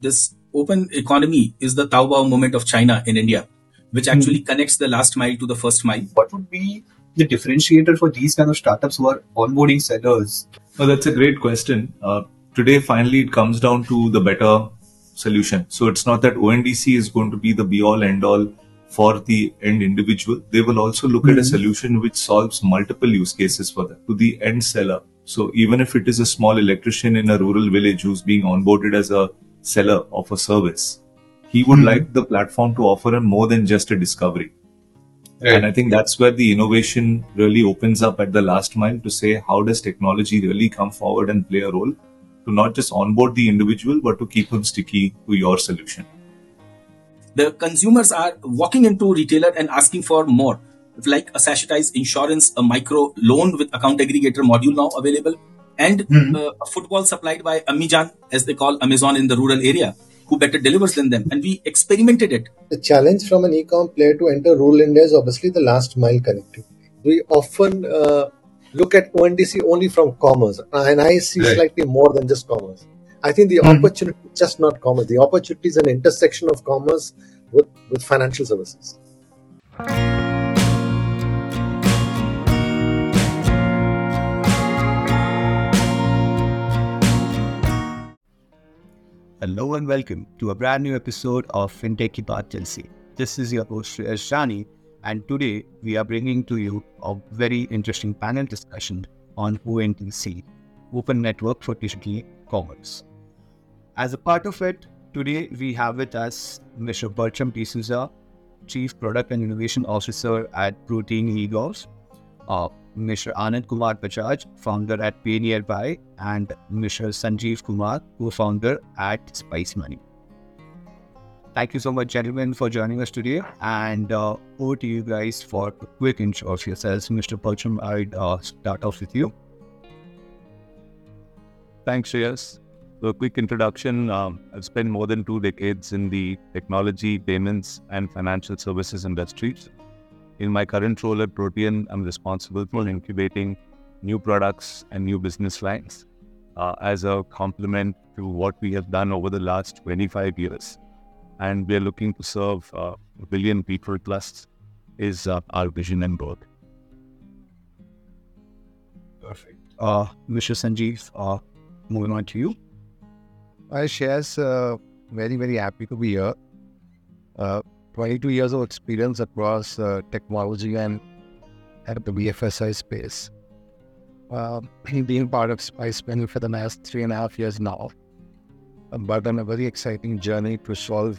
this open economy is the Taobao moment of China in India, which actually mm. connects the last mile to the first mile. What would be the differentiator for these kind of startups who are onboarding sellers? Well, that's a great question. Uh, today, finally, it comes down to the better solution. So it's not that ONDC is going to be the be all end all for the end individual. They will also look mm-hmm. at a mm-hmm. solution which solves multiple use cases for them to the end seller. So even if it is a small electrician in a rural village who's being onboarded as a seller of a service, he would mm-hmm. like the platform to offer him more than just a discovery. Right. And I think that's where the innovation really opens up at the last mile to say, how does technology really come forward and play a role to not just onboard the individual, but to keep him sticky to your solution? The consumers are walking into retailer and asking for more, like a sachetized insurance, a micro loan with account aggregator module now available, and mm-hmm. uh, a football supplied by Amijan, as they call Amazon in the rural area who better delivers than them. And we experimented it. The challenge from an e-com player to enter rural India is obviously the last mile connectivity. We often uh, look at ONDC only from commerce, and I see right. slightly more than just commerce. I think the mm-hmm. opportunity is just not commerce. The opportunity is an intersection of commerce with, with financial services. Hello and welcome to a brand new episode of FinTech Baat Chelsea. This is your host Shreyas Shani, and today we are bringing to you a very interesting panel discussion on ONDC, Open Network for Digital Commerce. As a part of it, today we have with us Mr. Bertram D'Souza, Chief Product and Innovation Officer at Protean eGov, uh, Mr. Anand Kumar Bajaj, founder at Pay Nearby, and Mr. Sanjeev Kumar, co-founder at Spice Money. Thank you so much, gentlemen, for joining us today. And uh, over to you guys for a quick intro of yourselves. Mr. Bertram, I'd uh, start off with you. Thanks, Shreyas. So, a quick introduction. Um, I've spent more than two decades in the technology, payments, and financial services industries. In my current role at Protean, I'm responsible for incubating new products and new business lines uh, as a complement to what we have done over the last 25 years. And we're looking to serve uh, a billion people plus is uh, our vision and goal. Perfect. Uh, Mr. Sanjeev, uh, moving on to you. I Shreyas uh, very, very happy to be here. Uh, 22 years of experience across uh, technology and at the BFSI space. Uh, being part of Spice Money for the last three and a half years now, but on a very exciting journey to solve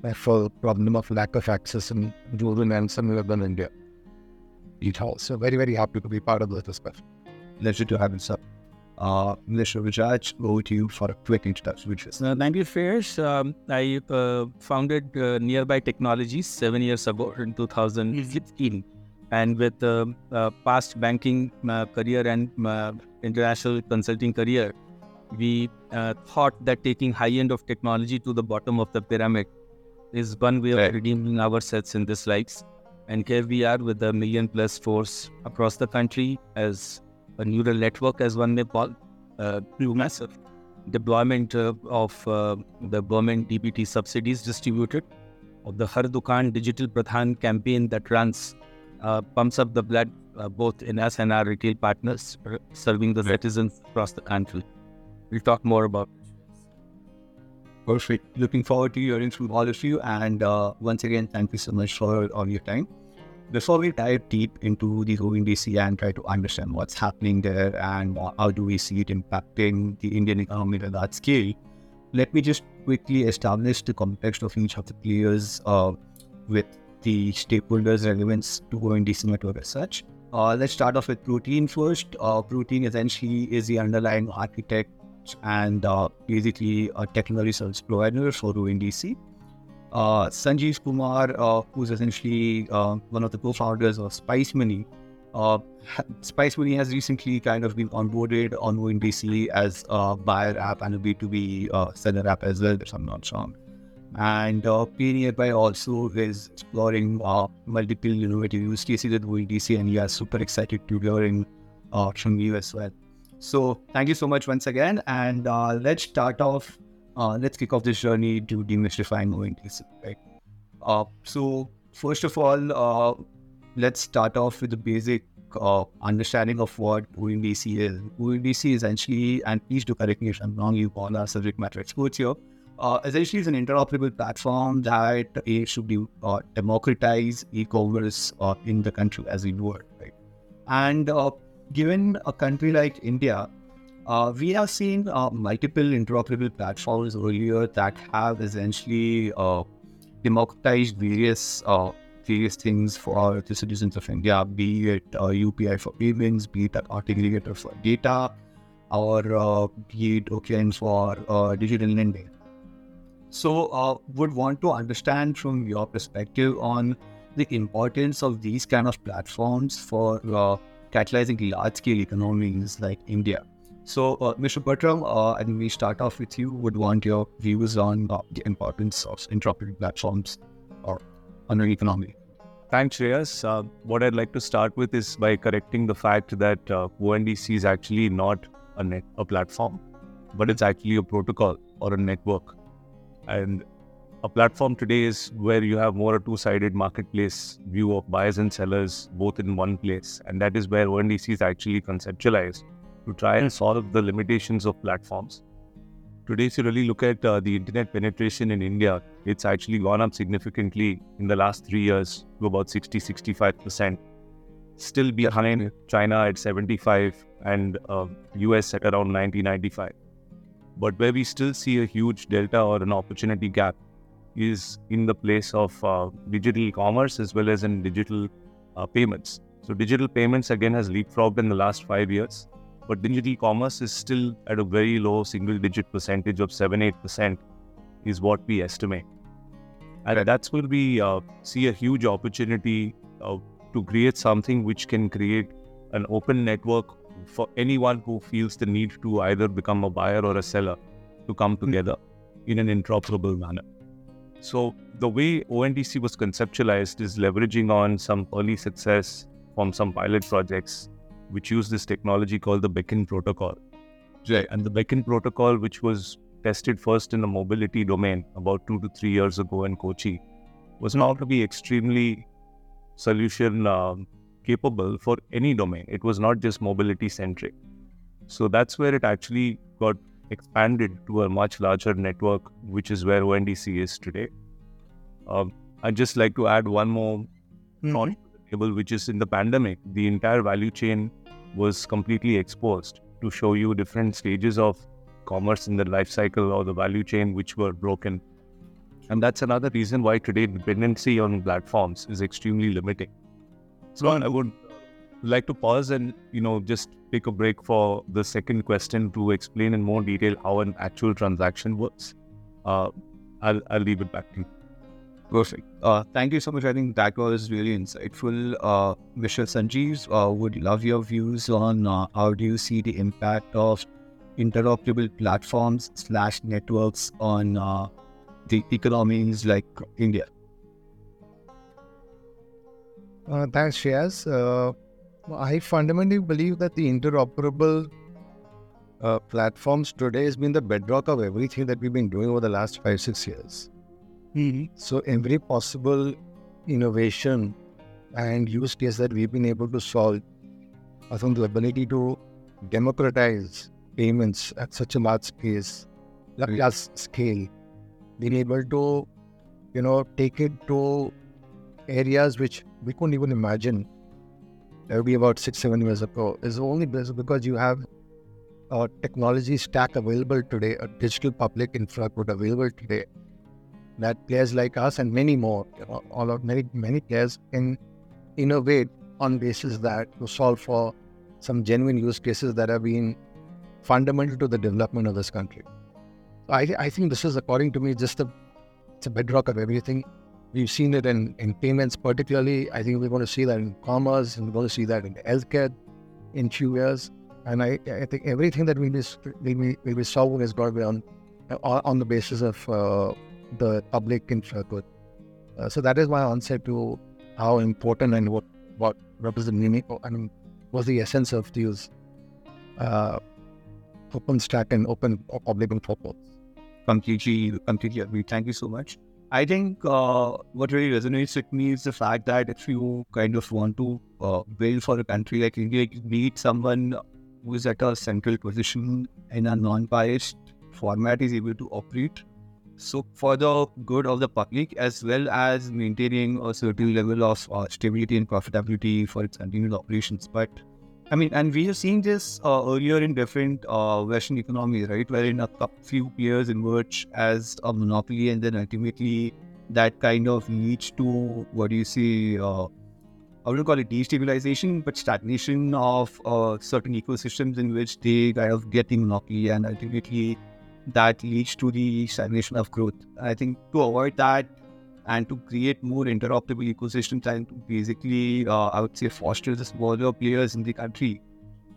the full problem of lack of access in rural and semi-urban India. It also very, very happy to be part of this discussion. Pleasure to have you, sir. Uh, Mr. Bajaj, over to you for a quick introduction. Which is uh, thank you, Fairs. Um, I uh, founded uh, Nearby Technologies seven years ago in 2015, and with uh, uh, past banking uh, career and international consulting career, we thought that taking high end of technology to the bottom of the pyramid is one way of redeeming ourselves in this lives. And here we are with a million plus force across the country as a neural network, as one may call, uh, massive deployment uh, of uh, the government DBT subsidies distributed, of the Har Dukaan Digital Pradhan campaign that runs, uh, pumps up the blood uh, both in us and our retail partners, uh, serving the citizens across the country. We'll talk more about Perfect. Looking forward to hearing from all of you. And uh, once again, thank you so much for all your time. Before we dive deep into the ONDC and try to understand what's happening there and how do we see it impacting the Indian economy at that scale, let me just quickly establish the context of each of the players uh, with the stakeholders' relevance to ONDC network as such. Uh, let's start off with Protean first. Uh, Protean essentially is the underlying architect and uh, basically a technology service provider for ONDC. Uh, Sanjeev Kumar, uh, who's essentially uh, one of the co-founders of Spice Money. Uh, Spice Money has recently kind of been onboarded on ONDC as a buyer app and a B2B uh, seller app as well, if I'm not wrong. And uh, Pay Nearby also is exploring uh, multiple innovative use cases with ONDC, and we are super excited to hear uh, from you as well. So thank you so much once again, and let's start off uh, let's kick off this journey to demystifying ONDC, right? Uh, so first of all, uh, let's start off with the basic uh, understanding of what ONDC is. ONDC is essentially, and please do correct me if I'm wrong, you all are subject matter experts here. Uh, essentially, it's an interoperable platform that aims to de- uh, democratize e-commerce uh, in the country as we know it, right? And uh, given a country like India, uh, we have seen uh, multiple interoperable platforms earlier that have essentially uh, democratized various uh, various things for the citizens of India, be it uh, UPI for payments, be it an aggregator for data, or uh, be it OKM for uh, digital lending. So, uh, would want to understand from your perspective on the importance of these kind of platforms for uh, catalyzing large-scale economies like India. So, uh, Mr. Bertram, uh, I think we start off with you. Would want your views on uh, the importance of interoperable platforms or our economy. Thanks, Shreyas. Uh, what I'd like to start with is by correcting the fact that uh, ONDC is actually not a net a platform, but it's actually a protocol or a network. And a platform today is where you have more a two-sided marketplace view of buyers and sellers both in one place, and that is where ONDC is actually conceptualized to try and solve the limitations of platforms. Today, if you really look at uh, the internet penetration in India, it's actually gone up significantly in the last three years to about 60 65%. Still behind China at 75 and uh, US at around 90 95. But where we still see a huge delta or an opportunity gap is in the place of uh, digital commerce as well as in digital uh, payments. So, digital payments again has leapfrogged in the last five years but digital commerce is still at a very low single digit percentage of 7 8% is what we estimate and Right. that's where we uh, see a huge opportunity uh, to create something which can create an open network for anyone who feels the need to either become a buyer or a seller to come together in an interoperable manner so the way ONDC was conceptualized is leveraging on some early success from some pilot projects which use this technology called the Beckn protocol. Right. And the Beckn protocol, which was tested first in the mobility domain about two to three years ago in Kochi, was found to be extremely solution um, capable for any domain. It was not just mobility centric. So that's where it actually got expanded to a much larger network, which is where ONDC is today. Um, I'd just like to add one more the table, which is in the pandemic, the entire value chain was completely exposed to show you different stages of commerce in the life cycle or the value chain which were broken. And that's another reason why today dependency on platforms is extremely limiting. So I would like to pause and you know just take a break for the second question to explain in more detail how an actual transaction works. Uh, I'll I'll leave it back to you. Perfect. Uh, thank you so much. I think that was really insightful. Uh, Mr. Sanjeev, uh, would love your views on uh, how do you see the impact of interoperable platforms slash networks on uh, the economies like India. Uh, thanks, Shreyas. Uh, I fundamentally believe that the interoperable platforms today has been the bedrock of everything that we've been doing over the last five, six years. Hmm. So, every possible innovation and use case that we've been able to solve, I think the ability to democratize payments at such a large scale, large scale, being able to, you know, take it to areas which we couldn't even imagine. Maybe about six, seven years ago. Is only because because you have a technology stack available today, a digital public infra infrastructure available today, that players like us and many more, you know, all of many many players can innovate on basis that to solve for some genuine use cases that have been fundamental to the development of this country. So I, I think this is, according to me, just a it's a bedrock of everything. We've seen it in, in payments, particularly. I think we're going to see that in commerce, and we're going to see that in healthcare in few years. And I, I think everything that we will be, will be, will be solving is going to be on on the basis of uh, the public infrastructure. Uh, so that is my answer to how important and what what the meaning. I mean, what's the essence of these uh, open stack and open public protocols. completely, completely agree. Thank you so much. I think uh, what really resonates with me is the fact that if you kind of want to uh, build for a country like India, you need someone who is at a central position in a non-biased format is able to operate. So for the good of the public, as well as maintaining a certain level of uh, stability and profitability for its continued operations. But I mean, and we have seen this uh, earlier in different uh, Western economies, right? Wherein a few players emerge as a monopoly, and then ultimately that kind of leads to what do you say? Uh, I wouldn't call it destabilization, but stagnation of uh, certain ecosystems in which they kind of get the monopoly, and ultimately that leads to the stagnation of growth. I think to avoid that, and to create more interoperable ecosystems and to basically, uh, I would say, foster the smaller players in the country,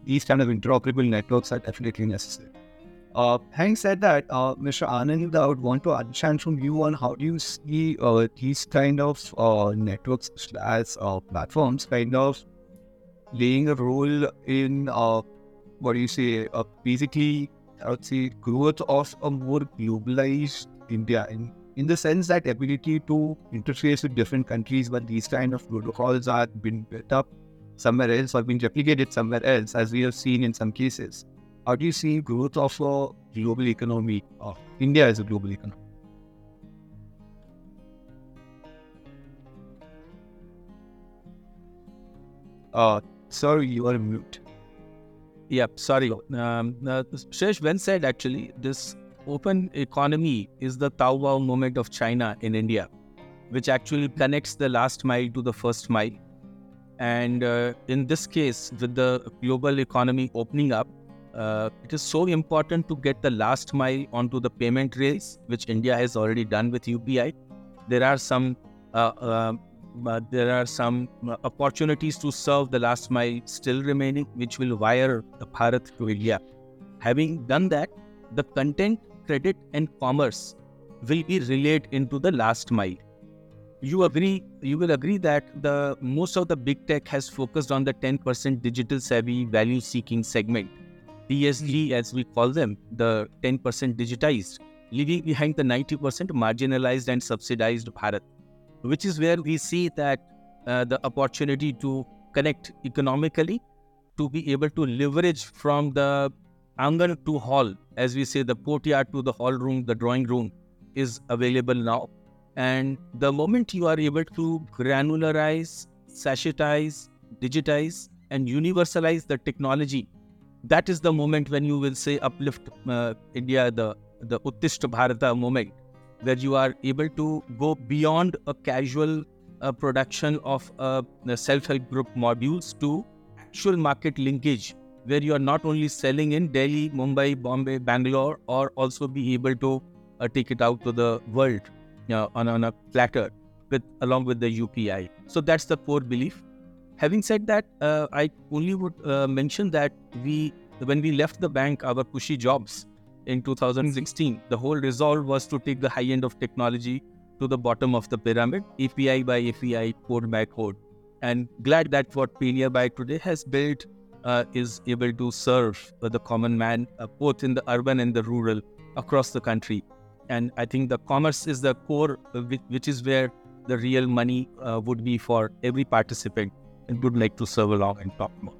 these kind of interoperable networks are definitely necessary. Uh, having said that, uh, Mr. Anand, I would want to understand from you on how do you see uh, these kind of uh, networks as uh, platforms kind of playing a role in uh, what do you say, basically, I would say, growth of a more globalized India in in the sense that ability to interface with different countries when these kind of protocols are been built up somewhere else or been replicated somewhere else, as we have seen in some cases. How do you see growth of a global economy, of India as a global economy? Uh, sorry, you are mute. Yeah, sorry. Um, uh, Shesh, when said actually, this open economy is the Taobao moment of China in India, which actually connects the last mile to the first mile. And uh, in this case, with the global economy opening up, uh, it is so important to get the last mile onto the payment rails, which India has already done with UPI. There are some uh, uh there are some opportunities to serve the last mile still remaining, which will wire the Bharat to India. Having done that, the content credit and commerce will be relayed into the last mile. You agree you will agree that the most of the big tech has focused on the 10% digital savvy value seeking segment DSG as we call them the 10% digitized leaving behind the 90% marginalized and subsidized bharat which is where we see that uh, the opportunity to connect economically to be able to leverage from the angan to hall, as we say, the courtyard to the hall room, the drawing room is available now. And the moment you are able to granularize, sachetize, digitize, and universalize the technology, that is the moment when you will say uplift uh, India, the the Uttishta Bharata moment, where you are able to go beyond a casual uh, production of uh, self-help group modules to actual market linkage where you are not only selling in Delhi, Mumbai, Bombay, Bangalore, or also be able to uh, take it out to the world know, on, on a platter with along with the UPI. So that's the core belief. Having said that, uh, I only would uh, mention that we, when we left the bank, our pushy jobs in 2016, the whole resolve was to take the high end of technology to the bottom of the pyramid, API by API, code by code. And glad that what Paynearby today has built uh, is able to serve uh, the common man, uh, both in the urban and the rural across the country. And I think the commerce is the core, uh, which, which, is where the real money uh, would be for every participant and would like to serve along and talk more.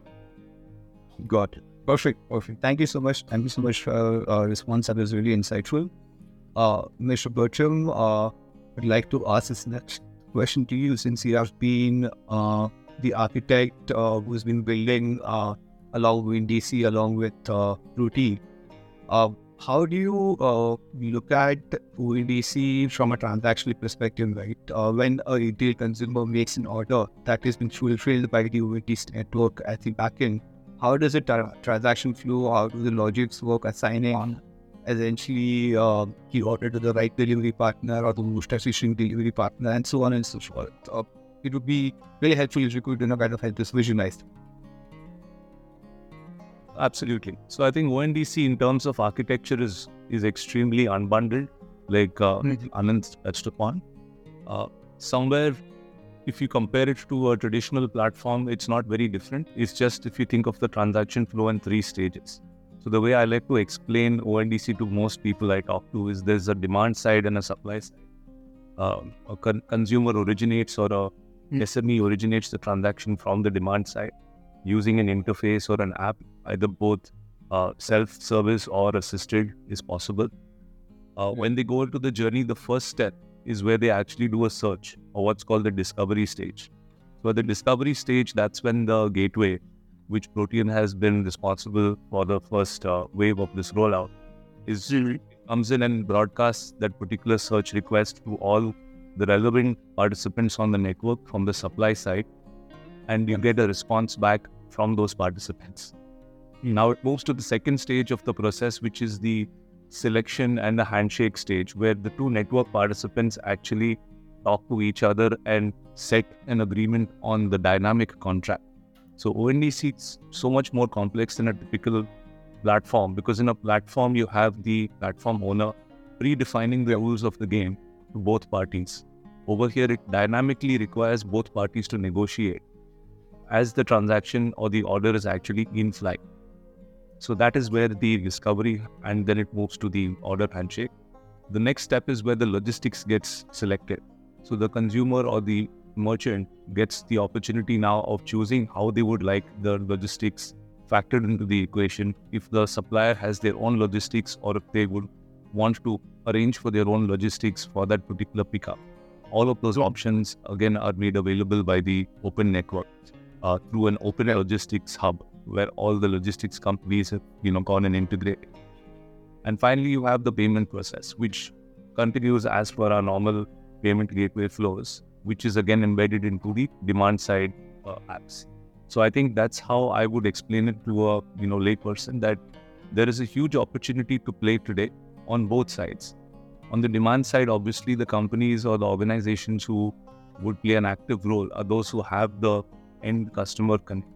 Got it. Perfect. Perfect. Thank you so much. Thank you so much for uh, response. That was really insightful. Uh, Mr. Bertram, uh, I'd like to ask this next question to you since you have been uh, the architect uh, who's been building uh, along with DC, along with uh, Ruti. Uh, how do you look at ONDC from a transactional perspective, right? When a retail consumer makes an order that has been fulfilled by the ONDC network at the backend, how does it tra- transaction flow? How do the logics work? Assigning essentially uh, the order to the right delivery partner or the most efficient delivery partner, and so on and so forth. Uh, it would be very helpful if you could you know kind of help this visualized. Absolutely. So I think ONDC in terms of architecture is is extremely unbundled, like uh, mm-hmm. Anand touched upon. Uh, somewhere, if you compare it to a traditional platform, it's not very different. It's just if you think of the transaction flow in three stages. So the way I like to explain ONDC to most people I talk to is there's a demand side and a supply side. Um, a con- consumer originates or a Hmm. SME originates the transaction from the demand side using an interface or an app, either both uh, self-service or assisted is possible. Uh, when they go into the journey, the first step is where they actually do a search or what's called the discovery stage. So at the discovery stage, that's when the gateway, which Protean has been responsible for the first uh, wave of this rollout, is comes in and broadcasts that particular search request to all the relevant participants on the network from the supply side, and you get a response back from those participants. Now it moves to the second stage of the process, which is the selection and the handshake stage, where the two network participants actually talk to each other and set an agreement on the dynamic contract. So ONDC is so much more complex than a typical platform because in a platform you have the platform owner predefining the rules of the game to both parties. Over here, it dynamically requires both parties to negotiate as the transaction or the order is actually in flight. So that is where the discovery and then it moves to the order handshake. The next step is where the logistics gets selected. So the consumer or the merchant gets the opportunity now of choosing how they would like the logistics factored into the equation. If the supplier has their own logistics or if they would want to arrange for their own logistics for that particular pickup. All of those options again are made available by the open network uh, through an open logistics hub where all the logistics companies have you know gone and integrated. And finally, you have the payment process, which continues as per our normal payment gateway flows, which is again embedded into the demand side uh, apps. So I think that's how I would explain it to a you know layperson that there is a huge opportunity to play today on both sides. On the demand side, obviously, the companies or the organizations who would play an active role are those who have the end customer connect,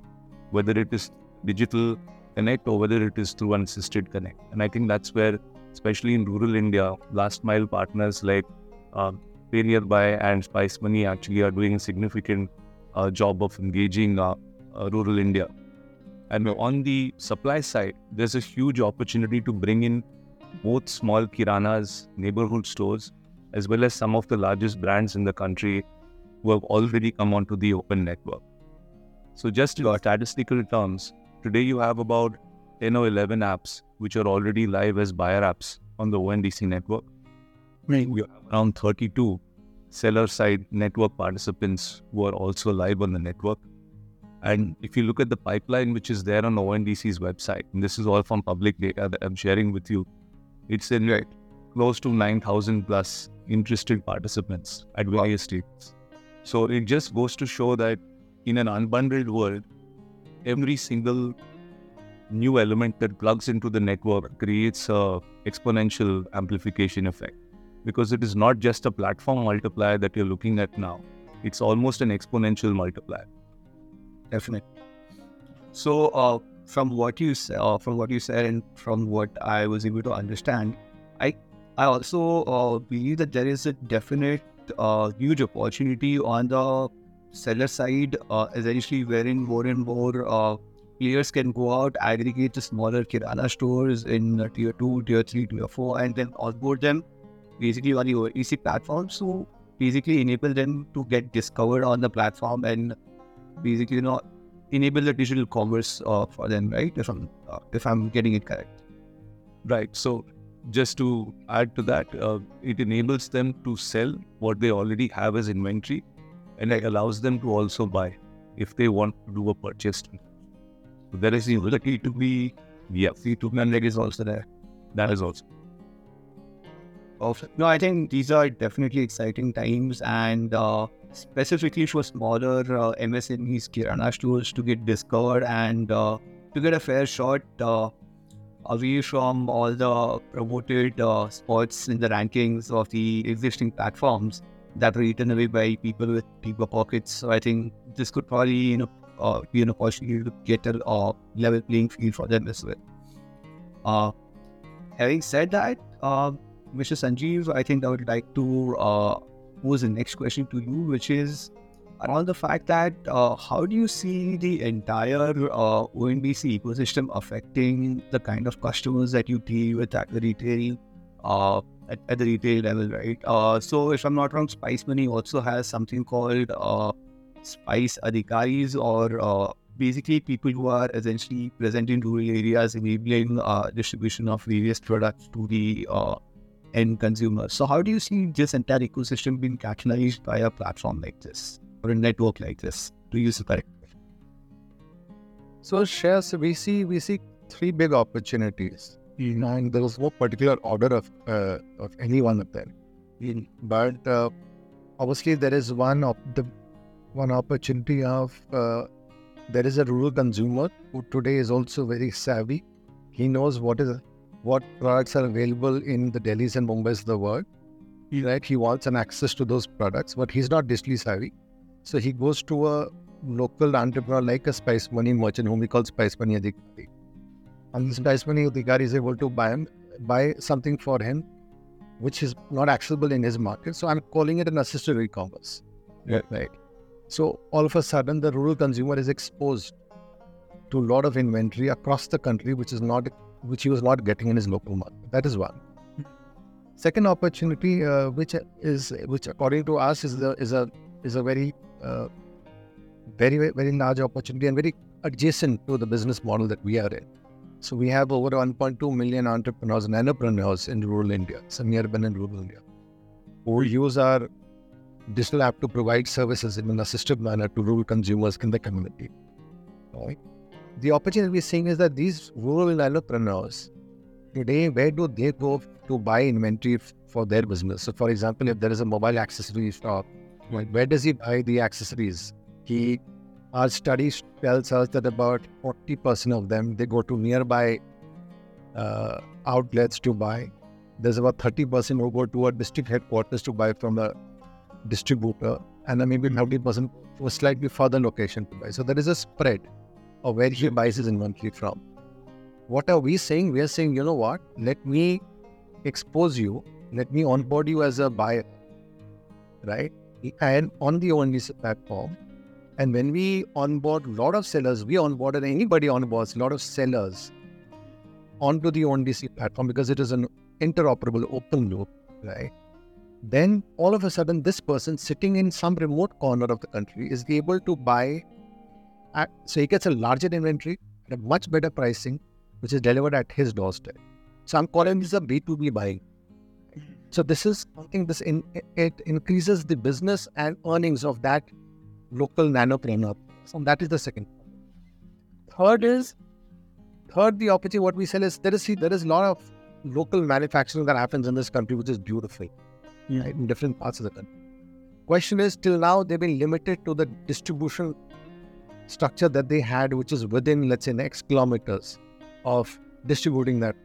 whether it is digital connect or whether it is through an assisted connect. And I think that's where, especially in rural India, last mile partners like uh, Pay Nearby and Spice Money actually are doing a significant uh, job of engaging uh, uh, rural India. And on the supply side, there's a huge opportunity to bring in both small kiranas, neighborhood stores, as well as some of the largest brands in the country who have already come onto the open network. So, just in statistical terms, today you have about 10 or 11 apps which are already live as buyer apps on the ONDC network. We have around 32 seller side network participants who are also live on the network. And if you look at the pipeline which is there on ONDC's website, and this is all from public data that I'm sharing with you, it's in right. close to 9,000 plus interested participants at various stages. So it just goes to show that in an unbundled world, every single new element that plugs into the network creates a exponential amplification effect. Because it is not just a platform multiplier that you're looking at now. It's almost an exponential multiplier. Definitely so uh, from what you said uh, from what you said and from what i was able to understand i i also uh, believe that there is a definite uh, huge opportunity on the seller side uh, essentially wherein more and more uh, players can go out, aggregate the smaller Kirana stores in uh, tier 2, tier 3, tier 4, and then onboard them basically on the OEC platform. So basically enable them to get discovered on the platform and basically you know enable the digital commerce uh, for them, right? If I'm uh, if I'm getting it correct. Right. So just to add to that, uh, it enables them to sell what they already have as inventory, and it allows them to also buy if they want to do a purchase. So there is the ability to be, yeah, C2 is also there. That is also. No, I think these are definitely exciting times, and uh, specifically for smaller uh, MSMEs, Kirana stores to get discovered and uh, to get a fair shot uh, away from all the promoted uh, spots in the rankings of the existing platforms that are eaten away by people with deeper pockets. So I think this could probably, you know, uh, be an opportunity to get a uh, level playing field for them as well. Uh, having said that, Mr. Sanjeev, I think I would like to uh, pose the next question to you, which is around the fact that uh, how do you see the entire uh, ONDC ecosystem affecting the kind of customers that you deal with at the retail at, at, the retail level, right? Uh, so if I'm not wrong, Spice Money also has something called uh, Spice Adhikaris or uh, basically people who are essentially present in rural areas enabling distribution of various products to the end consumer. So how do you see this entire ecosystem being catalyzed by a platform like this or a network like this? To use it correctly. So Shreyas we see we see three big opportunities. And there was no particular order of uh, of any one of them. But uh, obviously there is one of the one opportunity of uh, there is a rural consumer who today is also very savvy. He knows what is what products are available in the Delhis and Mumbai's of the world. He, right, he wants an access to those products, but he's not digitally savvy. So he goes to a local entrepreneur like a Spice Money merchant whom we call Spice Money Adhikari. And the Spice Money Adhikari is able to buy him, buy something for him which is not accessible in his market. So I'm calling it an assisted e-commerce. Yeah. Right. So all of a sudden the rural consumer is exposed to a lot of inventory across the country, which is not which he was not getting in his local market. That is one. Second opportunity, uh, which is which according to us is the is a is a very uh, very very large opportunity and very adjacent to the business model that we are in. So we have over 1.2 million entrepreneurs and entrepreneurs in rural India, semi-urban and rural India, who use our digital app to provide services in an assisted manner to rural consumers in the community. Right? the opportunity we're seeing is that these rural entrepreneurs today, where do they go to buy inventory for their business? So, for example, if there is a mobile accessory shop, hmm. right, where does he buy the accessories? He our study tells us that about 40% of them they go to nearby uh, outlets to buy. There's about 30% who go to a district headquarters to buy from a distributor, and then maybe 30% to a slightly further location to buy. So there is a spread or where he buys his inventory from. What are we saying? We are saying, you know what? Let me expose you, let me onboard you as a buyer, right? And on the only platform. And when we onboard a lot of sellers, we onboarded anybody onboards a lot of sellers onto the ONDC platform because it is an interoperable open loop, right? Then all of a sudden, this person sitting in some remote corner of the country is able to buy so he gets a larger inventory at a much better pricing, which is delivered at his doorstep. So I'm calling this a B2B buying. So this is something this in, it increases the business and earnings of that local nanopreneur. So that is the second. Third is third the opportunity what we sell is there is there is a lot of local manufacturing that happens in this country, which is beautiful. Yeah. Right, in different parts of the country. Question is till now they've been limited to the distribution structure that they had, which is within, let's say, next kilometers of distributing that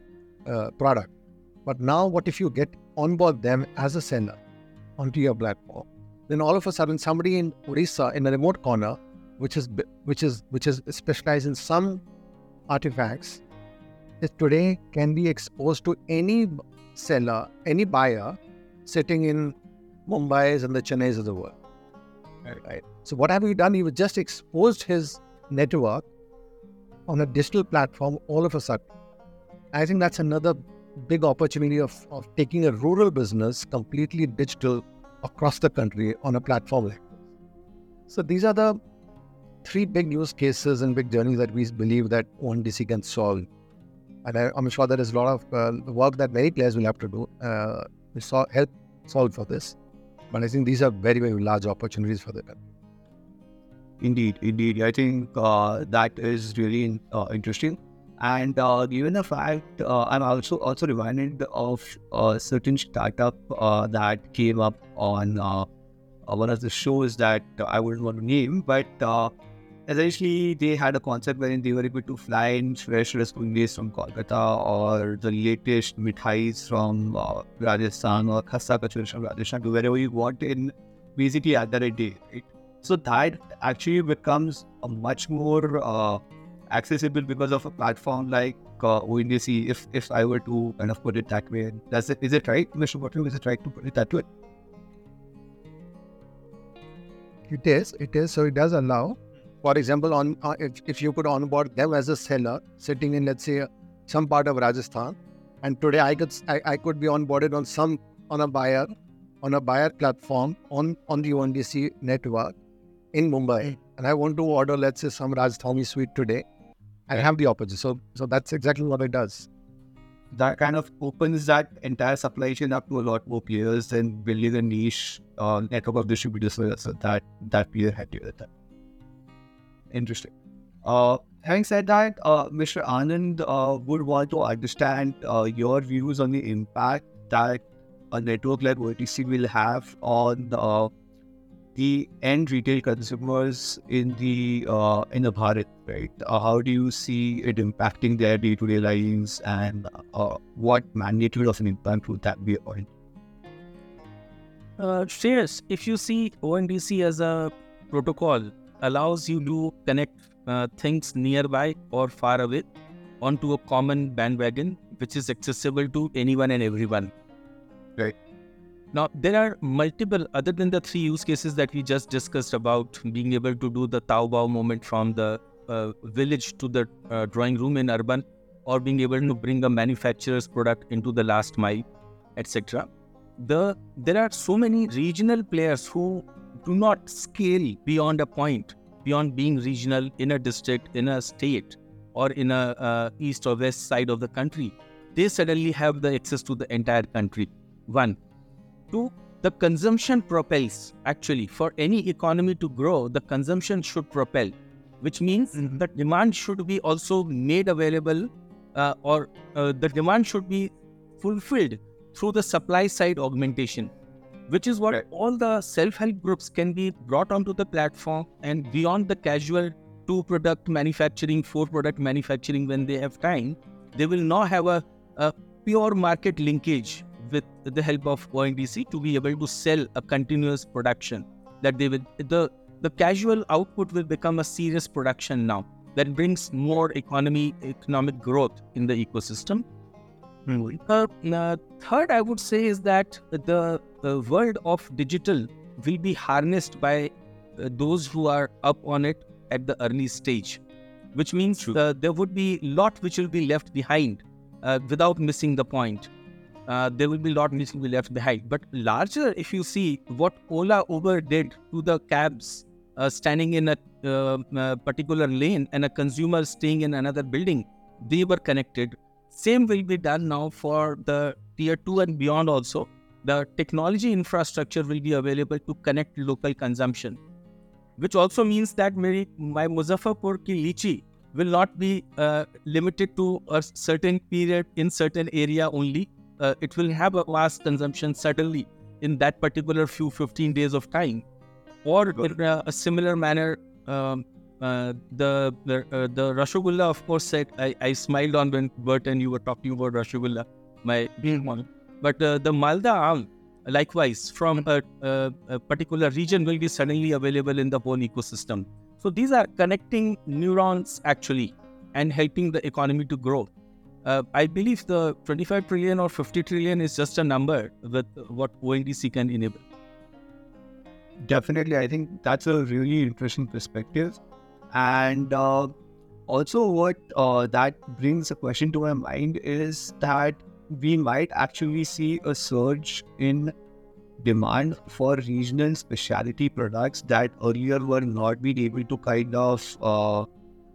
uh, product. But now, what if you get onboard them as a seller onto your platform? Then all of a sudden, somebody in Orissa, in a remote corner, which is which is which is specialized in some artifacts, is today can be exposed to any seller, any buyer sitting in Mumbai's and the Chennai's of the world. Right. right. So what have we done? We've just exposed his network on a digital platform all of a sudden. I think that's another big opportunity of, of taking a rural business completely digital across the country on a platform like this. So these are the three big use cases and big journeys that we believe that ONDC can solve. And I, am sure there is a lot of uh, work that many players will have to do uh, to so, help solve for this. But I think these are very, very large opportunities for the country. Indeed, indeed. I think uh, that is really uh, interesting. And uh, given the fact, uh, I'm also also reminded of a certain startup uh, that came up on uh, one of the shows that I wouldn't want to name, but essentially they had a concept wherein they were able to fly in fresh rasgullas from Kolkata or the latest mithais from uh, Rajasthan or khasta kachori from Rajasthan to wherever you want in basically at that day, right? So that actually becomes a much more uh, accessible because of a platform like uh, ONDC. If if I were to kind of put it that way, does it is it right, Mr. Butler? Is it right to put it that way? It is. It is. So it does allow. For example, on uh, if, if you could onboard them as a seller sitting in let's say some part of Rajasthan, and today I could I, I could be onboarded on some on a buyer on a buyer platform on on the ONDC network in Mumbai, and I want to order let's say some Rajdhani sweet today, I have the opposite. So so that's exactly what it does. That kind of opens that entire supply chain up to a lot more players than building a niche uh, network of distributors. So that that peer had to do that. Interesting. Uh, having said that, uh, Mr. Anand uh, would want to understand uh, your views on the impact that a network like ONDC will have on uh, the end retail consumers in the uh, in the Bharat, right? Uh, how do you see it impacting their day-to-day lives, and uh, what magnitude of an impact would that be on? Uh, Shreyas, if you see ONDC as a protocol, allows you to connect uh, things nearby or far away onto a common bandwagon, which is accessible to anyone and everyone. Right. Now, there are multiple, other than the three use cases that we just discussed about being able to do the Taobao moment from the uh, village to the uh, drawing room in urban, or being able to bring a manufacturer's product into the last mile, etc. The there are so many regional players who do not scale beyond a point, beyond being regional in a district, in a state, or in a uh, east or west side of the country. They suddenly have the access to the entire country. One, two, the consumption propels. Actually, for any economy to grow, the consumption should propel, which means the demand should be also made available, uh, or uh, the demand should be fulfilled through the supply side augmentation which is what all the self-help groups can be brought onto the platform and beyond the casual two product manufacturing four product manufacturing when they have time they will now have a, a pure market linkage with the help of ONDC to be able to sell a continuous production that they will the the casual output will become a serious production now that brings more economy economic growth in the ecosystem. Uh, uh, third, I would say is that the, the world of digital will be harnessed by uh, those who are up on it at the early stage, which means uh, there would be a lot which will be left behind uh, without missing the point. Uh, there will be a lot which will be left behind. But larger, if you see what Ola Uber did to the cabs standing in a particular lane and a consumer staying in another building, they were connected same will be done now for the tier 2 and beyond also. The technology infrastructure will be available to connect local consumption, which also means that my, my Muzaffarpur ki lychee will not be uh, limited to a certain period in certain area only. Uh, it will have a mass consumption suddenly in that particular few 15 days of time. Or in a, a similar manner, um, uh, the the, uh, the Rasgulla, of course, said I, I smiled on when Bert and you were talking about Rasgulla, my one. But uh, the Malda Aam, likewise, from a, a, a, particular region, will be suddenly available in the whole ecosystem. So these are connecting neurons actually and helping the economy to grow. Uh, I believe the 25 trillion or 50 trillion is just a number with what ONDC can enable. Definitely, I think that's a really interesting perspective. And uh, also, what uh, that brings a question to my mind is that we might actually see a surge in demand for regional specialty products that earlier were not being able to kind of uh,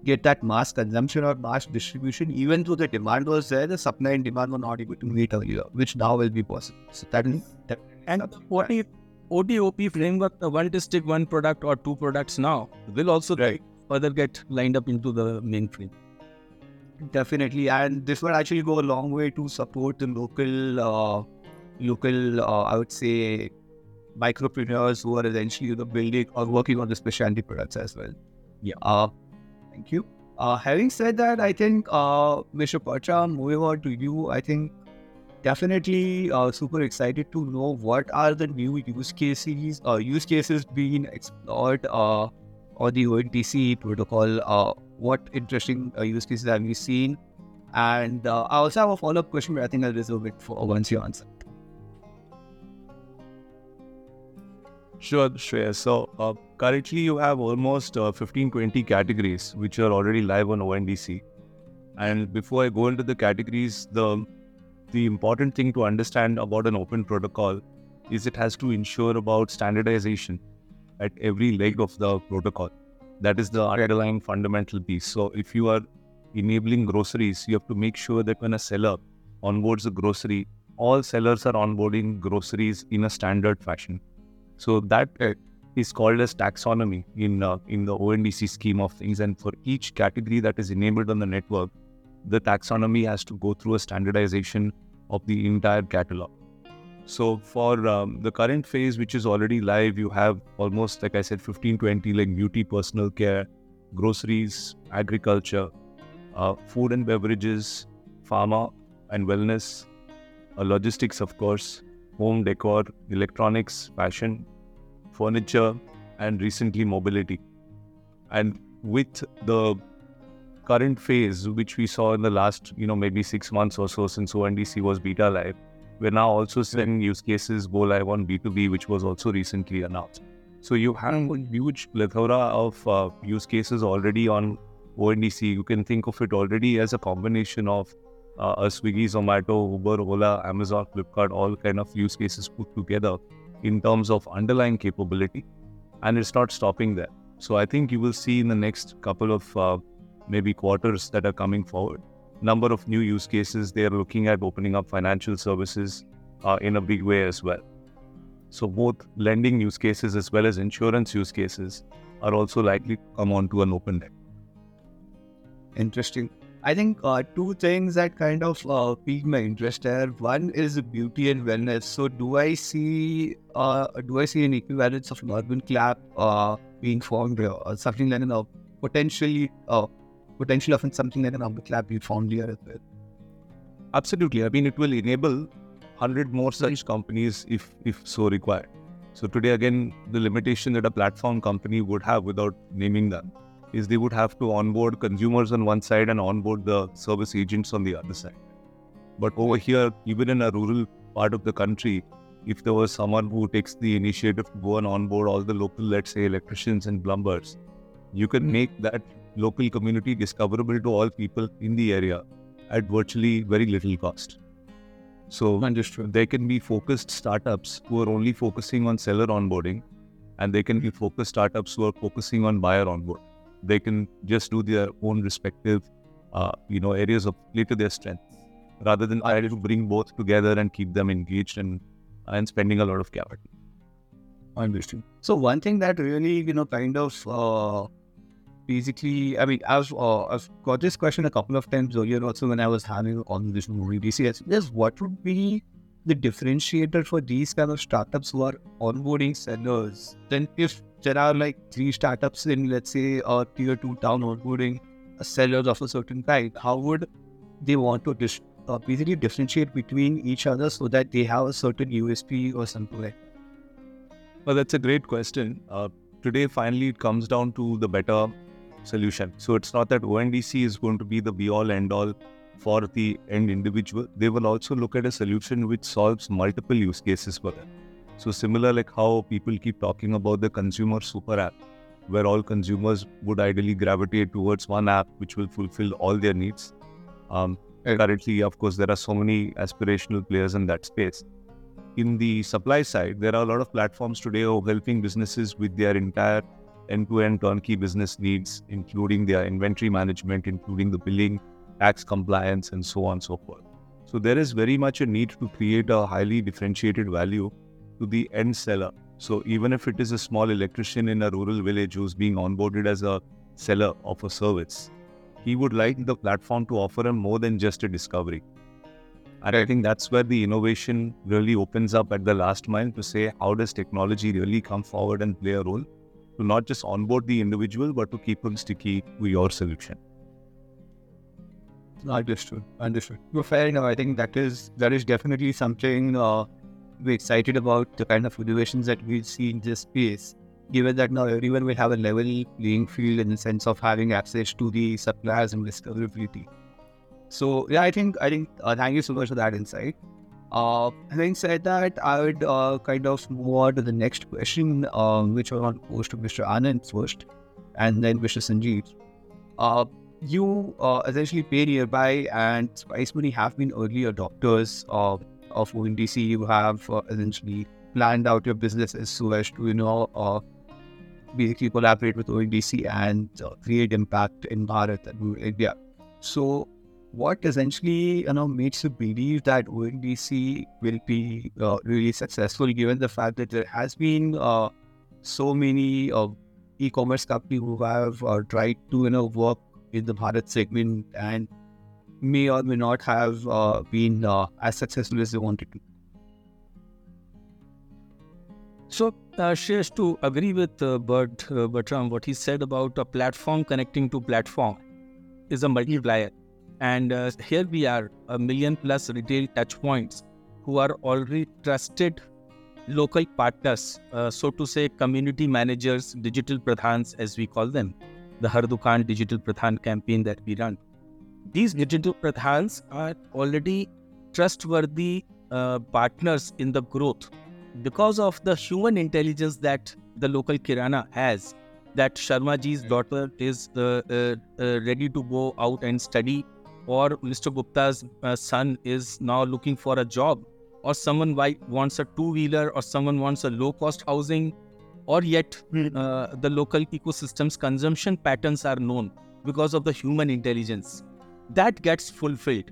get that mass consumption or mass distribution. Even though the demand was there, the supply and demand were not able to meet earlier, which now will be possible. So that is that. And what if ODOP framework, the one district, one product, or two products now will also right further get lined up into the mainframe. Definitely, and this would actually go a long way to support the local, uh, local, uh, I would say, micropreneurs who are essentially the building or working on the specialty products as well. Yeah. Uh, thank you. Uh, having said that, I think uh, Mr. Pacha, moving on to you, I think definitely uh, super excited to know what are the new use cases, uh, use cases being explored uh, or the ONDC protocol, uh, what interesting uh, use cases have you seen? And uh, I also have a follow up question, but I think I'll reserve it for once you answer. Sure, Shreya. So uh, currently you have almost uh, 15, 20 categories which are already live on ONDC. And before I go into the categories, the the important thing to understand about an open protocol is it has to ensure about standardization at every leg of the protocol. That is the underlying fundamental piece. So if you are enabling groceries, you have to make sure that when a seller onboards a grocery, all sellers are onboarding groceries in a standard fashion. So that is called as taxonomy in uh, in the ONDC scheme of things. And for each category that is enabled on the network, the taxonomy has to go through a standardization of the entire catalog. So for um, the current phase, which is already live, you have almost, like I said, 15, 20, like beauty, personal care, groceries, agriculture, uh, food and beverages, pharma and wellness, uh, logistics, of course, home decor, electronics, fashion, furniture, and recently mobility. And with the current phase, which we saw in the last, you know, maybe six months or so since ONDC was beta live, we're now also seeing use cases go live on B2B, which was also recently announced. So you have a huge plethora of uh, use cases already on ONDC. You can think of it already as a combination of uh, Swiggy, Zomato, Uber, Ola, Amazon, Flipkart, all kind of use cases put together in terms of underlying capability. And it's not stopping there. So I think you will see in the next couple of uh, maybe quarters that are coming forward number of new use cases. They are looking at opening up financial services uh, in a big way as well. So both lending use cases as well as insurance use cases are also likely to come onto an open deck. Interesting. I think uh, two things that kind of uh, piqued my interest there. One is beauty and wellness. So, do I see uh, do I see an equivalence of an UrbanClap uh, being formed here, or something like a potentially uh, potentially often something like an UrbanClap you found here as well. Absolutely. I mean, it will enable 100 more such companies if, if so required. So today, again, the limitation that a platform company would have without naming them is they would have to onboard consumers on one side and onboard the service agents on the other side. But over here, even in a rural part of the country, if there was someone who takes the initiative to go and onboard all the local, let's say, electricians and plumbers, you can make that local community discoverable to all people in the area at virtually very little cost. So Understood. there can be focused startups who are only focusing on seller onboarding, and they can be focused startups who are focusing on buyer onboard. They can just do their own respective, uh, you know, areas of play to their strengths, rather than try to bring both together and keep them engaged and and spending a lot of capital. Understood. So one thing that really, you know, kind of uh, basically, I mean, I've, uh, I've got this question a couple of times earlier also when I was having a conversation with DCS. Is what would be the differentiator for these kind of startups who are onboarding sellers? Then if there are like three startups in, let's say, a tier two town onboarding sellers of a certain kind, how would they want to dis- uh, basically differentiate between each other so that they have a certain USP or something like Well, that's a great question. Uh, today, finally, it comes down to the better solution. So it's not that ONDC is going to be the be all end all for the end individual. They will also look at a solution which solves multiple use cases for them. So similar like how people keep talking about the consumer super app, where all consumers would ideally gravitate towards one app which will fulfill all their needs. Um, currently, of course, there are so many aspirational players in that space. In the supply side, there are a lot of platforms today who are helping businesses with their entire end-to-end turnkey business needs, including their inventory management, including the billing, tax compliance, and so on and so forth. So there is very much a need to create a highly differentiated value to the end seller. So even if it is a small electrician in a rural village who's being onboarded as a seller of a service, he would like the platform to offer him more than just a discovery. And I think that's where the innovation really opens up at the last mile to say, how does technology really come forward and play a role? to not just onboard the individual, but to keep them sticky with your solution. I understood. Understood. Well, fair enough. I think that is that is definitely something uh, we're excited about the kind of innovations that we'll see in this space. Given that now everyone will have a level playing field in the sense of having access to the suppliers and discoverability. So yeah, I think I think uh, thank you so much for that insight. Uh, having said that, I would uh, kind of move on to the next question, uh, which I want to to Mr. Anand first, and then Mr. Sanjeev. Uh, you uh, essentially PayNearby, and Spice Money have been early adopters of, of ONDC. You have uh, essentially planned out your business as so as to, you know, uh, basically collaborate with ONDC and uh, create impact in Bharat and India. So, what essentially you know makes you believe that ONDC will be uh, really successful, given the fact that there has been uh, so many uh, e-commerce companies who have uh, tried to you know work in the Bharat segment and may or may not have uh, been uh, as successful as they wanted to. So, uh, Shreyas, to agree with uh, Bert, uh, Bertram, what he said about a platform connecting to platform is a multiplier. And uh, here we are, a million plus retail touchpoints who are already trusted local partners, uh, so to say, community managers, digital pradhans, as we call them, the Har Dukaan Digital Pradhan campaign that we run. These digital pradhans are already trustworthy uh, partners in the growth because of the human intelligence that the local Kirana has. That Sharmaji's daughter is uh, uh, uh, ready to go out and study, or Mr. Gupta's uh, son is now looking for a job, or someone wants a two wheeler, or someone wants a low cost housing, or yet uh, the local ecosystem's consumption patterns are known because of the human intelligence. That gets fulfilled.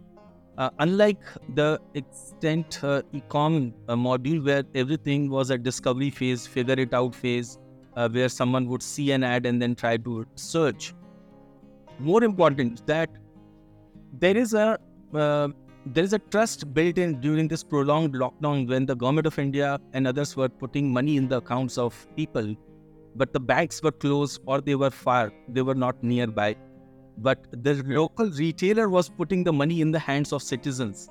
Uh, unlike the extent uh, ecom uh, module where everything was a discovery phase, figure it out phase, uh, where someone would see an ad and then try to search. More important that there is a uh, there is a trust built in during this prolonged lockdown when the government of India and others were putting money in the accounts of people, but the banks were closed or they were far, they were not nearby but the local retailer was putting the money in the hands of citizens.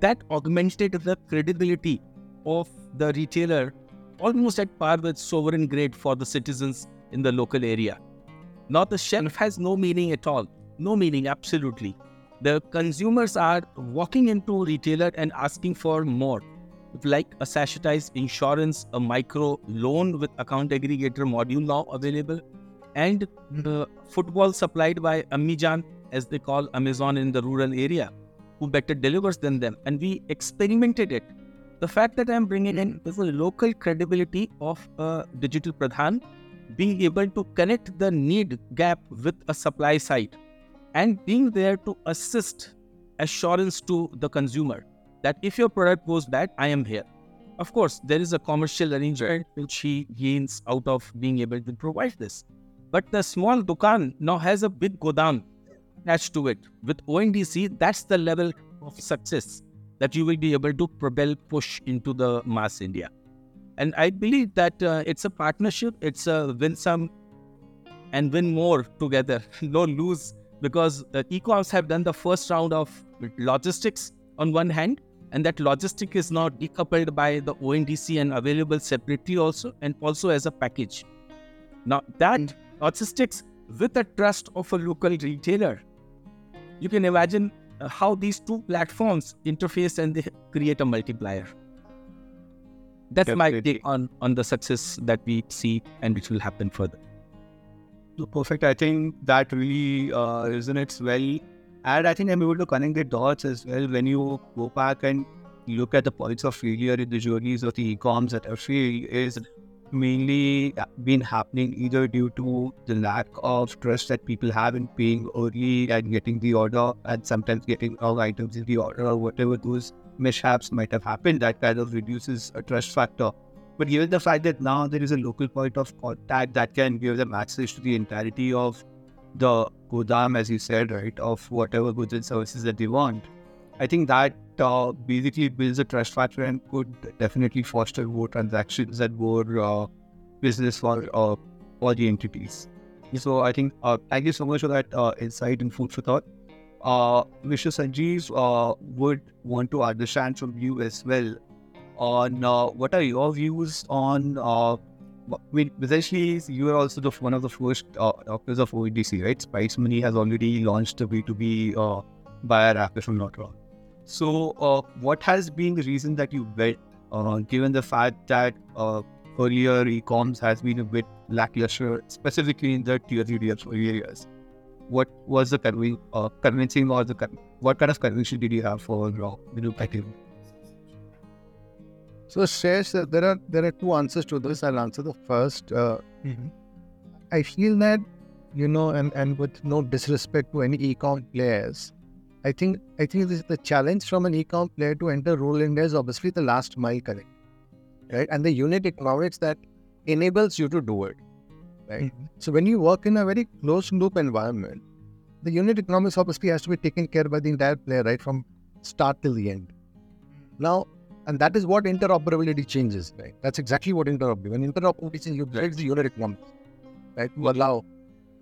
That augmented the credibility of the retailer almost at par with sovereign grade for the citizens in the local area. Now, the shelf has no meaning at all. No meaning, absolutely. The consumers are walking into retailer and asking for more, like a sachetized insurance, a micro loan with account aggregator module now available, and the football supplied by Amijan, as they call Amazon in the rural area, who better delivers than them. And we experimented it. The fact that I'm bringing in is a local credibility of a digital pradhan, being able to connect the need gap with a supply side, and being there to assist assurance to the consumer that if your product goes bad, I am here. Of course, there is a commercial arrangement which he gains out of being able to provide this. But the small dukan now has a big godam attached to it. With ONDC, that's the level of success that you will be able to propel, push into the mass India. And I believe that uh, it's a partnership, it's a win some and win more together, no lose, because uh, ecoms have done the first round of logistics on one hand, and that logistic is now decoupled by the ONDC and available separately also, and also as a package. Now, that logistics with the trust of a local retailer. You can imagine uh, how these two platforms interface and they create a multiplier. That's my take on, on the success that we see and which will happen further. Perfect. I think that really uh, resonates well. And I think I'm able to connect the dots as well when you go back and look at the points of failure in the journeys of the e-coms that have failed is mainly uh, been happening either due to the lack of trust that people have in paying early and getting the order and sometimes getting wrong items in the order or whatever those mishaps might have happened that kind of reduces a trust factor. But given the fact that now there is a local point of contact that can give them access to the entirety of the godam as you said right of whatever goods and services that they want i think that uh, basically builds a trust factor and could definitely foster more transactions and more uh, business for uh, all the entities. So I think uh, thank you so much for that uh, insight and food for thought. Uh, Mr. Sanjeev would want to understand from you as well on what are your views on. Uh, I mean, essentially, you are also the, one of the first doctors of ONDC, right? Spice Money has already launched a B2B uh, buyer app, if I'm not wrong. So, uh, what has been the reason that you went, uh, given the fact that uh, earlier e-coms has been a bit lackluster, specifically in the tier three, tier four areas? What was the convin- uh, convincing or the con- what kind of conviction did you have for uh, you know, packing? So, Shreyas, there are there are two answers to this. I'll answer the first. Uh, I feel that you know, and and with no disrespect to any e-com players, I think I think this, is the challenge from an e-com player to enter rural India is obviously the last mile connect, right? And the unit economics that enables you to do it, right? Mm-hmm. So when you work in a very closed loop environment, the unit economics obviously has to be taken care by the entire player, right, from start till the end. Mm. Now, and that is what interoperability changes, right? That's exactly what interoperability. When interoperability changes, you build the unit economics, right? To mm-hmm. allow,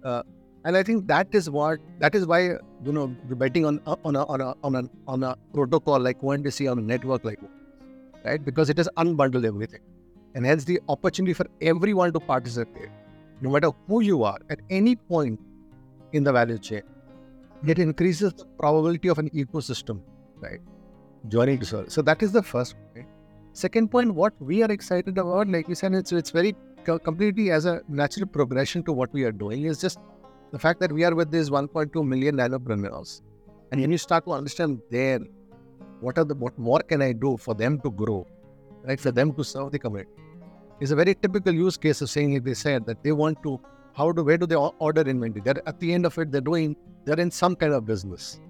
uh, and I think that is what that is why you know betting on on a on a on a on a protocol like ONDC on a network like, right? Because it has unbundled everything, and hence the opportunity for everyone to participate, no matter who you are at any point in the value chain. It increases the probability of an ecosystem, right? joining to serve. So that is the first point. Second point, what we are excited about, like we said, it's it's very completely as a natural progression to what we are doing is just the fact that we are with these 1.2 million nanopreneurs, and when you start to understand there, what are the what more can I do for them to grow, right? For them to serve the community, is a very typical use case of saying like they said that they want to how do where do they order inventory? They're at the end of it, they're doing they're in some kind of business.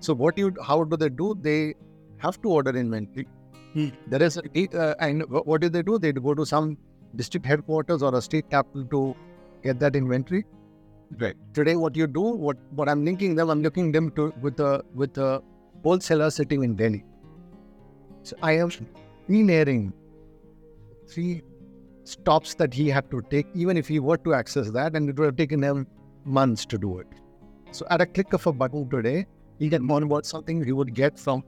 So what you how do they do? They have to order inventory. There is a uh, and what do they do? They go to some district headquarters or a state capital to get that inventory. Right. Today, what you do, what what I'm linking them, I'm linking them to with a with a wholesaler sitting in Delhi. So I am clearing three stops that he had to take, even if he were to access that, and it would have taken him months to do it. So at a click of a button today, he can onboard something he would get from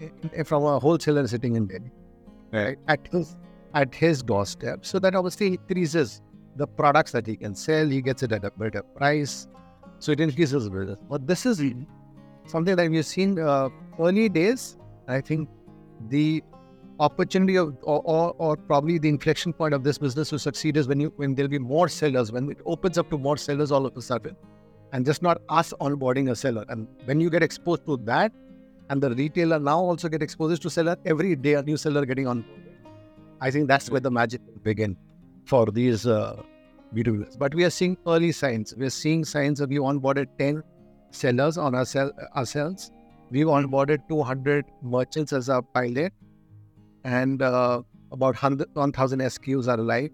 eh, from a wholesaler sitting in Delhi, right? At his at his doorstep. So that obviously increases the products that he can sell. He gets it at a better price, so it increases business. But this is something that we've seen uh, early days. I think the opportunity of or, or, or probably the inflection point of this business to succeed is when you when there'll be more sellers when it opens up to more sellers all of a sudden and just not us onboarding a seller. And when you get exposed to that, and the retailer now also get exposed to seller every day, a new seller getting on. I think that's where the magic will begin for these uh, B2B. But we are seeing early signs. We are seeing signs of we onboarded 10 sellers on our sell, ourselves. We've onboarded 200 merchants as our pilot, and uh, about 1,000 SKUs are live.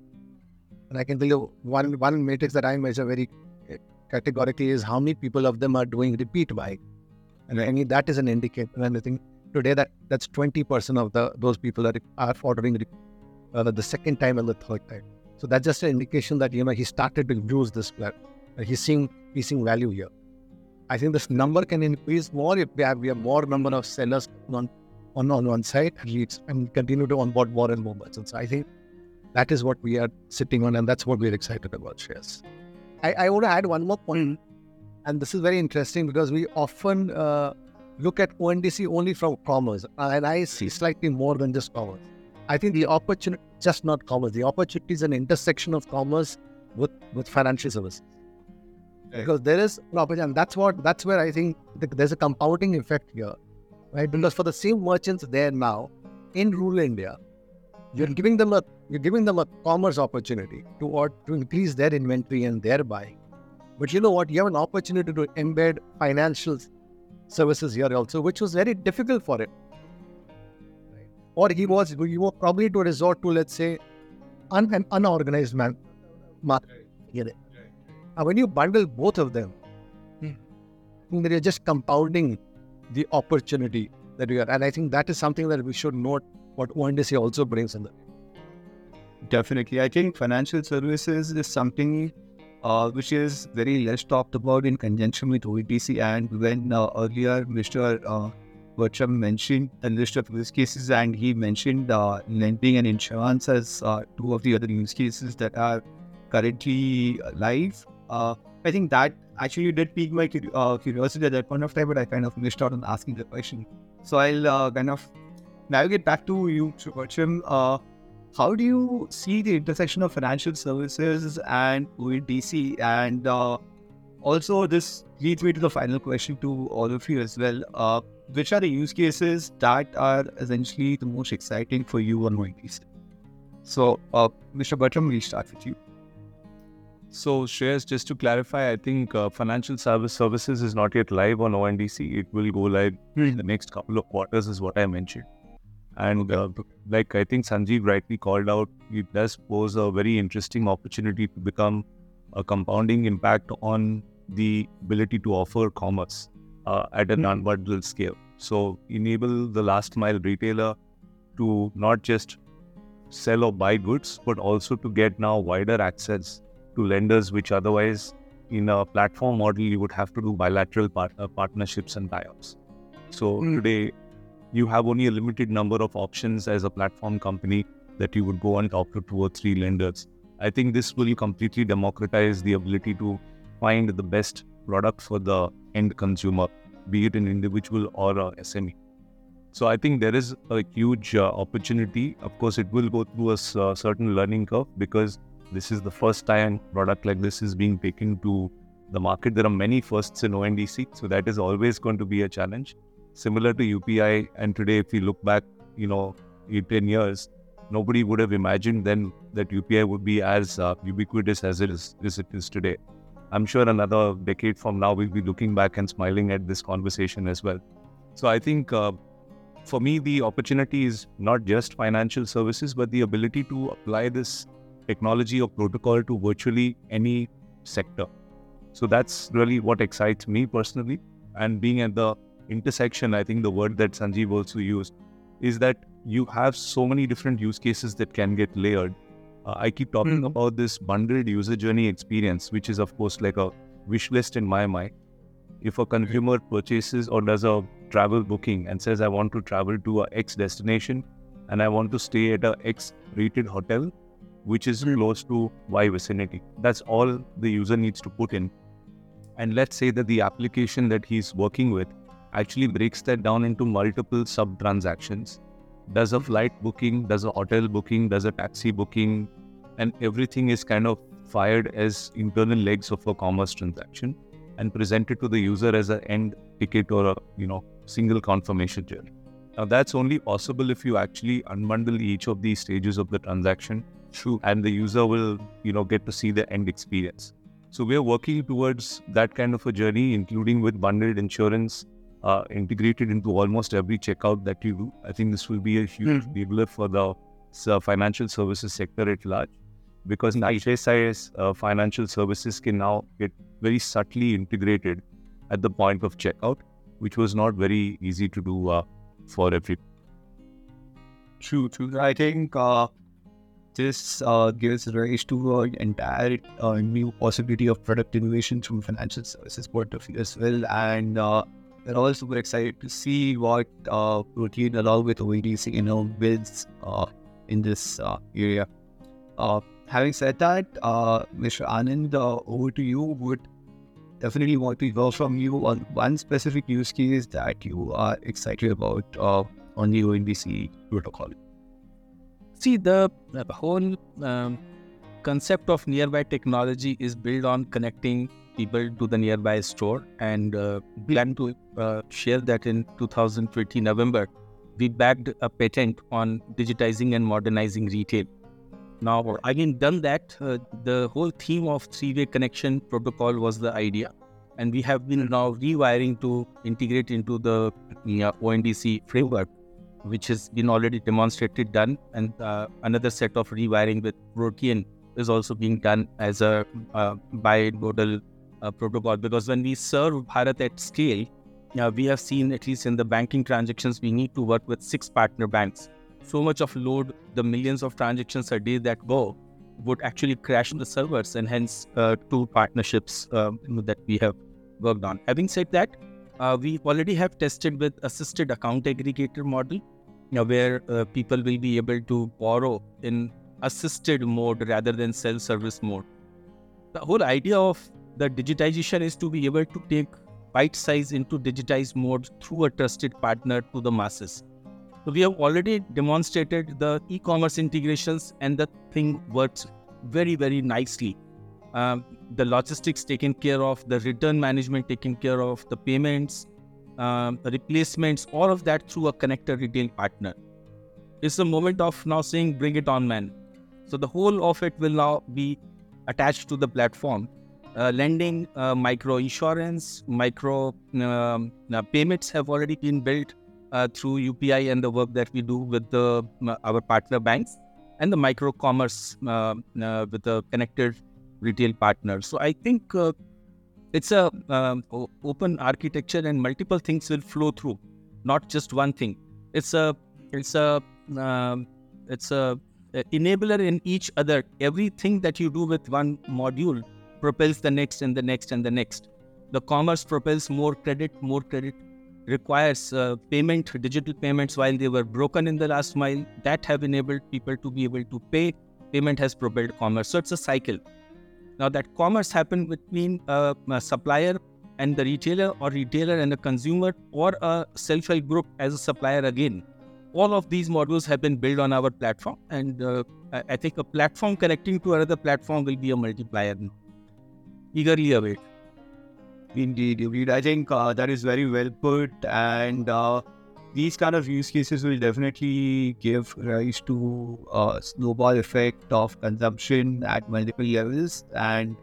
And I can tell you one one matrix that I measure very categorically is how many people of them are doing repeat buying. And I mean that is an indicator. And I think today that that's 20% of the those people that are ordering uh, the second time and the third time. So that's just an indication that you know he started to use this platform. Uh, He's seeing he's seeing value here. I think this number can increase more if we have, we have more number of sellers on on, on one side and leads and continue to onboard more and more merchants. I think that is what we are sitting on and that's what we're excited about, shares. I, I want to add one more point, and this is very interesting because we often uh, look at ONDC only from commerce, and I see slightly more than just commerce. I think the opportunity, just not commerce, the opportunity is an intersection of commerce with, with financial services. Because there is an opportunity, and that's what that's where I think th- there's a compounding effect here, right? Because for the same merchants there now in rural India, you're giving them a you're giving them a commerce opportunity to or to increase their inventory and their buying. But you know what? You have an opportunity to embed financial services here also, which was very difficult for it. Or he was you were probably to resort to let's say un, an unorganized man market. And when you bundle both of them, then you're just compounding the opportunity that we are. And I think that is something that we should note what ONDC also brings in the Definitely. I think financial services is something uh, which is very less talked about in conjunction with ONDC. And when uh, earlier Mr. Uh, Bertram mentioned a list of use cases, and he mentioned uh, lending and insurance as uh, two of the other use cases that are currently live. Uh, I think that actually did pique my uh, curiosity at that point of time, but I kind of missed out on asking the question. So I'll uh, kind of navigate back to you, Subarcham. Uh, how do you see the intersection of financial services and ONDC? And also, this leads me to the final question to all of you as well. Uh, which are the use cases that are essentially the most exciting for you on ONDC? So, uh, Mr. Bertram, we'll start with you. So, Shreyas, just to clarify, I think uh, financial service services is not yet live on ONDC. It will go live in the next couple of quarters, is what I mentioned. And uh, like I think Sanjeev rightly called out, it does pose a very interesting opportunity to become a compounding impact on the ability to offer commerce uh, at a mm-hmm. unbundled scale. So enable the last mile retailer to not just sell or buy goods, but also to get now wider access to lenders, which otherwise in a platform model you would have to do bilateral part- uh, partnerships and tie-ups. So mm. today you have only a limited number of options as a platform company that you would go and talk to two or three lenders. I think this will completely democratize the ability to find the best product for the end consumer, be it an individual or a SME. So I think there is a huge uh, opportunity. Of course, it will go through a uh, certain learning curve because this is the first time product like this is being taken to the market. There are many firsts in ONDC, so that is always going to be a challenge. Similar to UPI, and today, if we look back, you know, eight, 10 years, nobody would have imagined then that UPI would be as uh, ubiquitous as it is, as it is today. I'm sure another decade from now, we'll be looking back and smiling at this conversation as well. So I think uh, for me, the opportunity is not just financial services, but the ability to apply this technology or protocol to virtually any sector. So that's really what excites me personally. And being at the intersection, I think the word that Sanjeev also used is that you have so many different use cases that can get layered uh, I keep talking mm. about this bundled user journey experience, which is, of course, like a wish list in my mind. If a consumer purchases or does a travel booking and says, I want to travel to a X destination and I want to stay at a X rated hotel, which is mm. close to Y vicinity, that's all the user needs to put in. And let's say that the application that he's working with actually breaks that down into multiple sub transactions does a flight booking, does a hotel booking, does a taxi booking, and everything is kind of fired as internal legs of a commerce transaction and presented to the user as an end ticket or a you know single confirmation journey. Now that's only possible if you actually unbundle each of these stages of the transaction, True. and the user will you know get to see the end experience. So we are working towards that kind of a journey, including with bundled insurance, uh, integrated into almost every checkout that you do. I think this will be a huge mm-hmm. enabler for the uh, financial services sector at large because HSIS uh, financial services can now get very subtly integrated at the point of checkout, which was not very easy to do uh, for every. True, true. I think uh, this uh, gives rise to an entire uh, new possibility of product innovation from financial services point of view as well. And uh, we're all super excited to see what uh, Protean along with ONDC, you know, builds uh, in this uh, area. Uh, having said that, uh, Mr. Anand, uh, over to you. Would definitely want to hear from you on one specific use case that you are excited about on the ONDC protocol. See, the, the whole um, concept of nearby technology is built on connecting people to the nearby store and uh, plan to uh, share that in 2020 November. We bagged a patent on digitizing and modernizing retail. Now, again, done that, uh, the whole theme of three-way connection protocol was the idea, and we have been now rewiring to integrate into the uh, ONDC framework, which has been already demonstrated done, and uh, another set of rewiring with Protean is also being done as a uh, bi-modal uh, protocol because when we serve Bharat at scale, uh, we have seen at least in the banking transactions, we need to work with six partner banks. So much of load, the millions of transactions a day that go, would actually crash the servers, and hence uh, two partnerships um, that we have worked on. Having said that, uh, we already have tested with assisted account aggregator model, you know, where uh, people will be able to borrow in assisted mode rather than self-service mode. The whole idea of the digitization is to be able to take bite size into digitized mode through a trusted partner to the masses. So we have already demonstrated the e-commerce integrations and the thing works very, very nicely. Um, the logistics taken care of, the return management taken care of, the payments, um, the replacements, all of that through a connected retail partner. It's the moment of now saying, bring it on, man. So the whole of it will now be attached to the platform. Uh, lending, uh, micro insurance, micro um, payments have already been built uh, through UPI and the work that we do with the, our partner banks and the micro commerce uh, uh, with the connected retail partners. So I think uh, it's a um, open architecture and multiple things will flow through, not just one thing. It's a it's a um, it's a enabler in each other. Everything that you do with one module propels the next and the next and the next. The commerce propels more credit, more credit requires uh, payment, digital payments while they were broken in the last mile that have enabled people to be able to pay. Payment has propelled commerce. So it's a cycle. Now that commerce happened between a, supplier and the retailer or retailer and the consumer or a self-help group as a supplier again. All of these modules have been built on our platform and uh, I think a platform connecting to another platform will be a multiplier. Eagerly await. Indeed, indeed. I think uh, that is very well put, and uh, these kind of use cases will definitely give rise to a snowball effect of consumption at multiple levels. And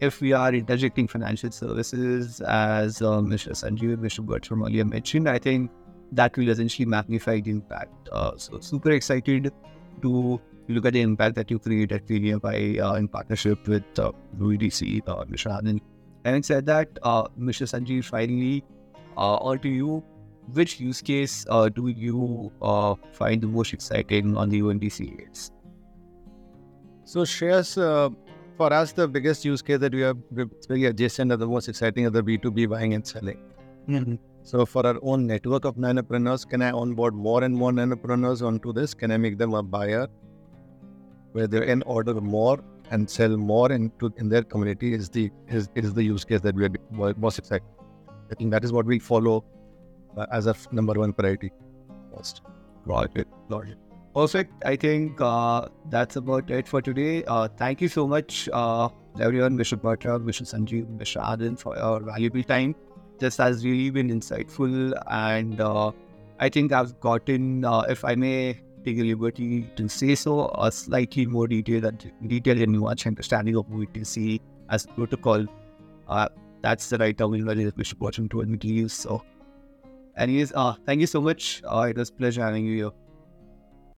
if we are interjecting financial services, as uh, Mr. Sanjeev and Mr. Bertram earlier mentioned, I think that will essentially magnify the impact. Uh, so, super excited to look at the impact that you create at by uh, in partnership with uh, uh, Mr. Anand Having said that, uh, Mr. Sanjeev, finally, uh, on to you. Which use case uh, do you uh, find the most exciting on the ONDC So, Shreyas, uh, for us, the biggest use case that we are very adjacent and the most exciting is the B2B buying and selling. Mm-hmm. So, for our own network of nanopreneurs, can I onboard more and more nanopreneurs onto this? Can I make them a buyer where they can order more and sell more into in their community is the is, is the use case that we are most excited. I think that is what we follow uh, as a number one priority first. It. Got. Perfect. I think uh, that's about it for today. Uh, thank you so much, uh, everyone, Mr. Bhatta, Mr. Sanjeev, Mr. Anand, for your valuable time. This has really been insightful, and uh, I think I've gotten, uh, if I may take the liberty to say so, a slightly more detailed, detailed and nuanced understanding of VTC as protocol. Uh, that's the right terminology that we should watch into and use. So, anyways, uh, thank you so much. Uh, it was a pleasure having you here.